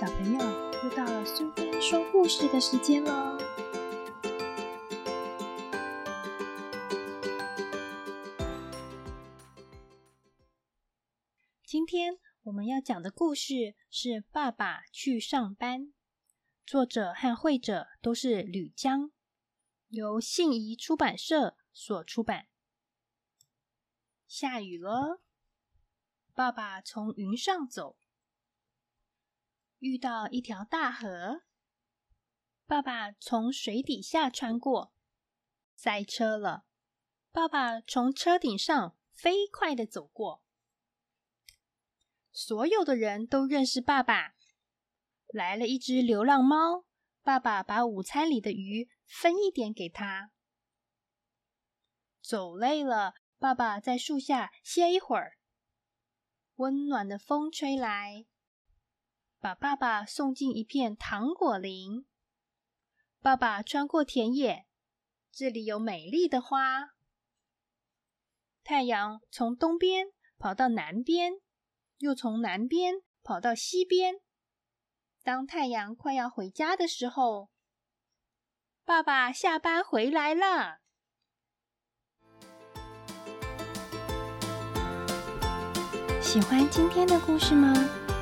小朋友，又到了苏菲说故事的时间喽！今天我们要讲的故事是《爸爸去上班》，作者和绘者都是吕江，由信宜出版社所出版。下雨了，爸爸从云上走。遇到一条大河，爸爸从水底下穿过，塞车了。爸爸从车顶上飞快的走过，所有的人都认识爸爸。来了一只流浪猫，爸爸把午餐里的鱼分一点给他。走累了，爸爸在树下歇一会儿。温暖的风吹来。把爸爸送进一片糖果林。爸爸穿过田野，这里有美丽的花。太阳从东边跑到南边，又从南边跑到西边。当太阳快要回家的时候，爸爸下班回来了。喜欢今天的故事吗？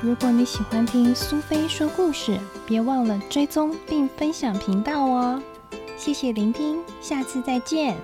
如果你喜欢听苏菲说故事，别忘了追踪并分享频道哦！谢谢聆听，下次再见。